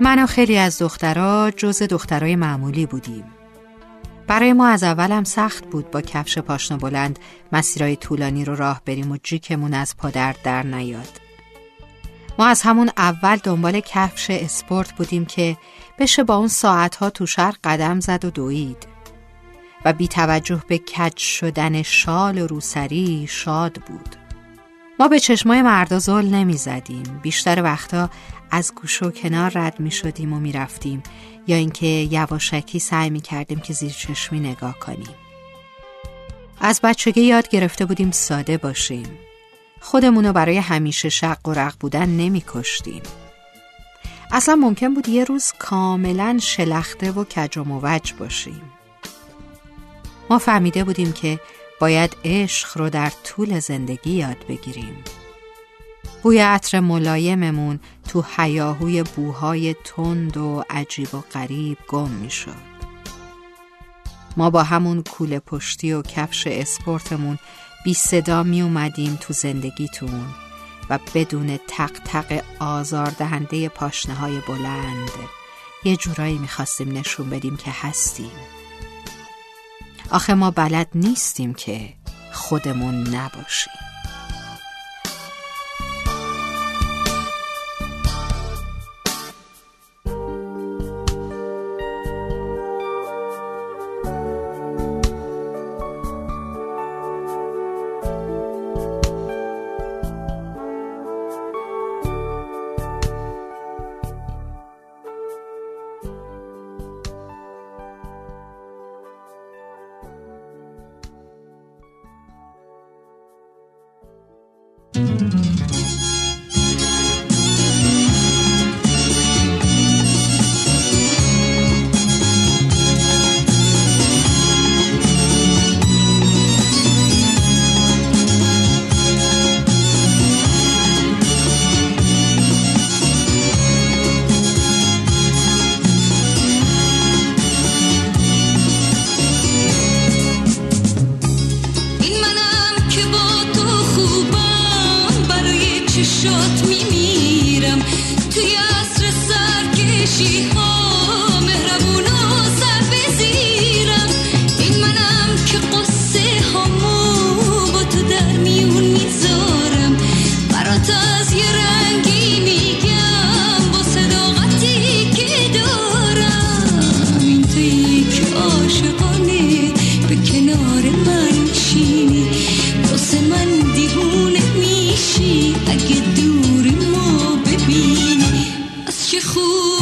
من و خیلی از دخترها جز دخترای معمولی بودیم. برای ما از اولم سخت بود با کفش پاشنه بلند مسیرهای طولانی رو راه بریم و جیکمون از پادر در نیاد. ما از همون اول دنبال کفش اسپورت بودیم که بشه با اون ساعتها تو شهر قدم زد و دوید. و بی توجه به کج شدن شال و روسری شاد بود. ما به چشمای مردا زل نمی زدیم بیشتر وقتا از گوش و کنار رد می شدیم و می رفتیم یا اینکه یواشکی سعی می کردیم که زیر چشمی نگاه کنیم. از بچگی یاد گرفته بودیم ساده باشیم. خودمونو برای همیشه شق و رق بودن نمی کشتیم. اصلا ممکن بود یه روز کاملا شلخته و کج و موج باشیم. ما فهمیده بودیم که باید عشق رو در طول زندگی یاد بگیریم. بوی عطر ملایممون تو حیاهوی بوهای تند و عجیب و غریب گم می شد. ما با همون کوله پشتی و کفش اسپورتمون بی صدا می اومدیم تو زندگیتون و بدون تق تق آزار دهنده پاشنه های بلند یه جورایی می‌خواستیم نشون بدیم که هستیم آخه ما بلد نیستیم که خودمون نباشیم she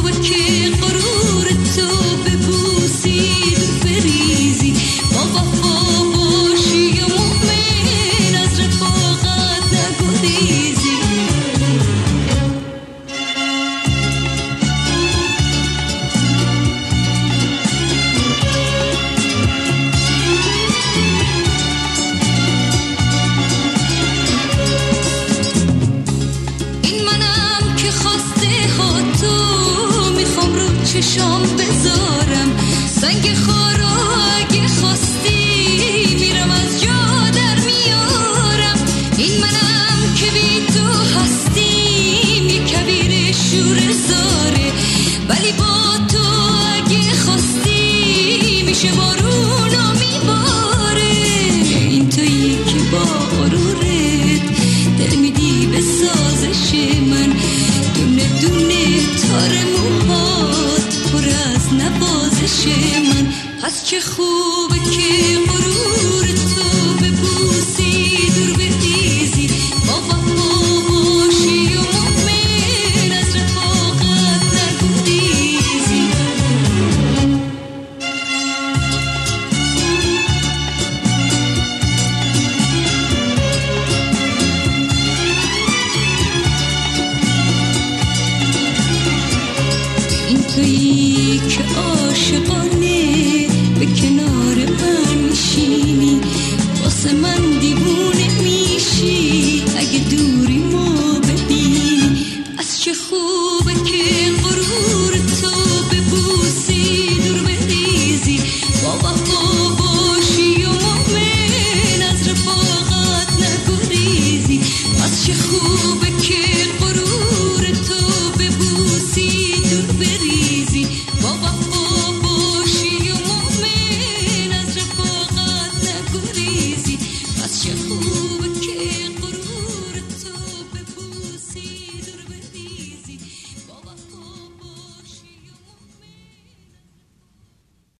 وبكي غرور التوبة. چه خوبه که غرور تو ببوسی دور بریزی. با وفا باشی و مؤمن از رفاقت نگریزی این تویی که عاشقانه Ooh.